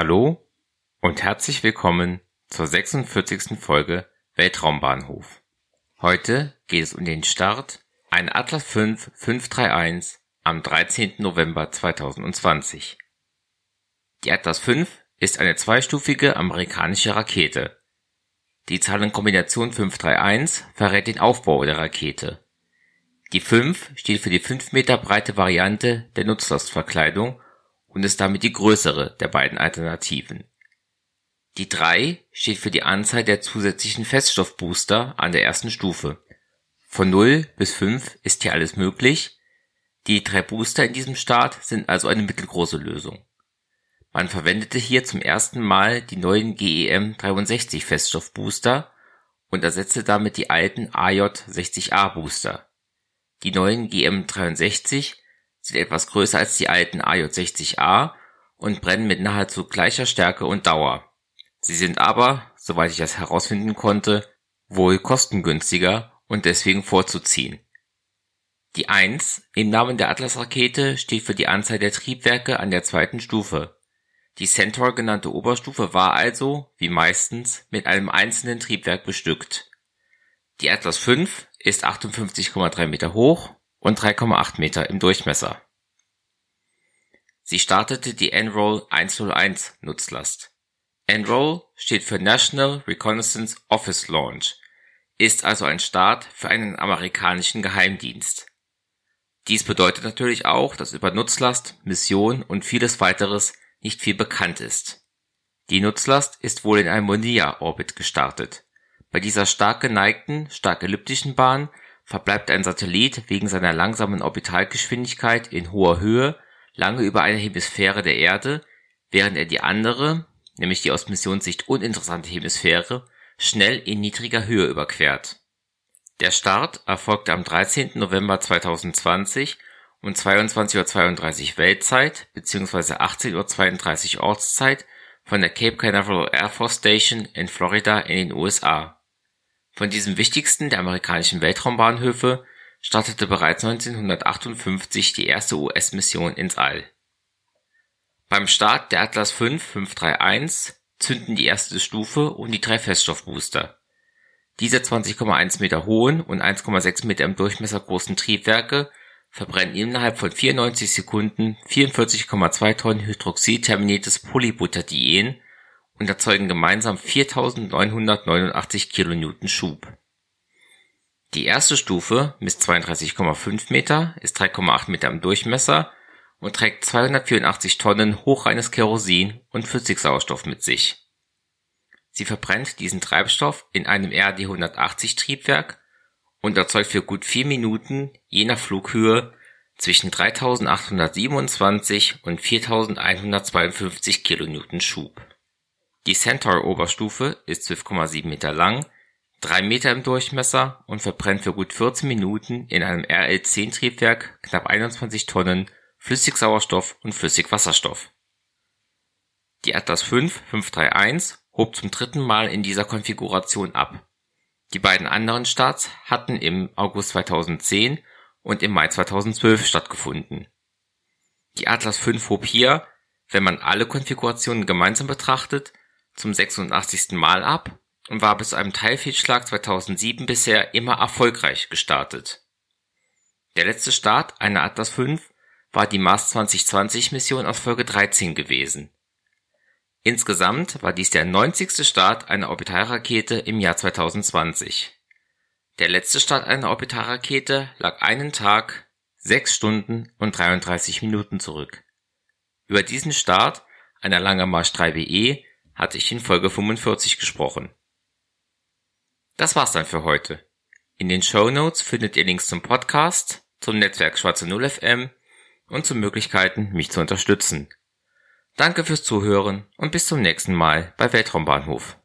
Hallo und herzlich willkommen zur 46. Folge Weltraumbahnhof. Heute geht es um den Start ein Atlas V 531 am 13. November 2020. Die Atlas V ist eine zweistufige amerikanische Rakete. Die Zahlenkombination 531 verrät den Aufbau der Rakete. Die 5 steht für die 5 Meter breite Variante der Nutzlastverkleidung und ist damit die größere der beiden Alternativen die 3 steht für die Anzahl der zusätzlichen Feststoffbooster an der ersten Stufe. Von 0 bis 5 ist hier alles möglich, die drei Booster in diesem Start sind also eine mittelgroße Lösung. Man verwendete hier zum ersten Mal die neuen GEM-63 Feststoffbooster und ersetzte damit die alten AJ-60A Booster. Die neuen GM-63 sind etwas größer als die alten AJ-60A und brennen mit nahezu gleicher Stärke und Dauer Sie sind aber, soweit ich das herausfinden konnte, wohl kostengünstiger und deswegen vorzuziehen. Die 1 im Namen der Atlas-Rakete steht für die Anzahl der Triebwerke an der zweiten Stufe. Die Centaur genannte Oberstufe war also, wie meistens, mit einem einzelnen Triebwerk bestückt. Die Atlas V ist 58,3 Meter hoch und 3,8 Meter im Durchmesser. Sie startete die Enroll 101 Nutzlast. Enroll steht für National Reconnaissance Office Launch, ist also ein Start für einen amerikanischen Geheimdienst. Dies bedeutet natürlich auch, dass über Nutzlast, Mission und vieles weiteres nicht viel bekannt ist. Die Nutzlast ist wohl in einem Monea-Orbit gestartet. Bei dieser stark geneigten, stark elliptischen Bahn verbleibt ein Satellit wegen seiner langsamen Orbitalgeschwindigkeit in hoher Höhe lange über einer Hemisphäre der Erde, während er die andere, nämlich die aus Missionssicht uninteressante Hemisphäre, schnell in niedriger Höhe überquert. Der Start erfolgte am 13. November 2020 um 22:32 Uhr Weltzeit bzw. 18:32 Uhr Ortszeit von der Cape Canaveral Air Force Station in Florida in den USA. Von diesem wichtigsten der amerikanischen Weltraumbahnhöfe startete bereits 1958 die erste US-Mission ins All beim Start der Atlas V 531 zünden die erste Stufe und die drei Feststoffbooster. Diese 20,1 Meter hohen und 1,6 Meter im Durchmesser großen Triebwerke verbrennen innerhalb von 94 Sekunden 44,2 Tonnen hydroxidterminiertes Polybutadien und erzeugen gemeinsam 4989 Kilonewton Schub. Die erste Stufe misst 32,5 Meter, ist 3,8 Meter im Durchmesser und trägt 284 Tonnen hochreines Kerosin und Flüssigsauerstoff mit sich. Sie verbrennt diesen Treibstoff in einem RD-180-Triebwerk und erzeugt für gut vier Minuten je nach Flughöhe zwischen 3827 und 4152 Kilonewton Schub. Die Centaur-Oberstufe ist 12,7 Meter lang, 3 Meter im Durchmesser und verbrennt für gut 14 Minuten in einem RL-10-Triebwerk knapp 21 Tonnen Flüssigsauerstoff und Flüssigwasserstoff. Die Atlas V 531 hob zum dritten Mal in dieser Konfiguration ab. Die beiden anderen Starts hatten im August 2010 und im Mai 2012 stattgefunden. Die Atlas V hob hier, wenn man alle Konfigurationen gemeinsam betrachtet, zum 86. Mal ab und war bis zu einem Teilfehlschlag 2007 bisher immer erfolgreich gestartet. Der letzte Start einer Atlas V war die Mars 2020 Mission aus Folge 13 gewesen. Insgesamt war dies der 90. Start einer Orbitalrakete im Jahr 2020. Der letzte Start einer Orbitalrakete lag einen Tag, sechs Stunden und 33 Minuten zurück. Über diesen Start einer Lange Marsch 3BE hatte ich in Folge 45 gesprochen. Das war's dann für heute. In den Show Notes findet ihr Links zum Podcast, zum Netzwerk Schwarze Null FM und zu Möglichkeiten, mich zu unterstützen. Danke fürs Zuhören und bis zum nächsten Mal bei Weltraumbahnhof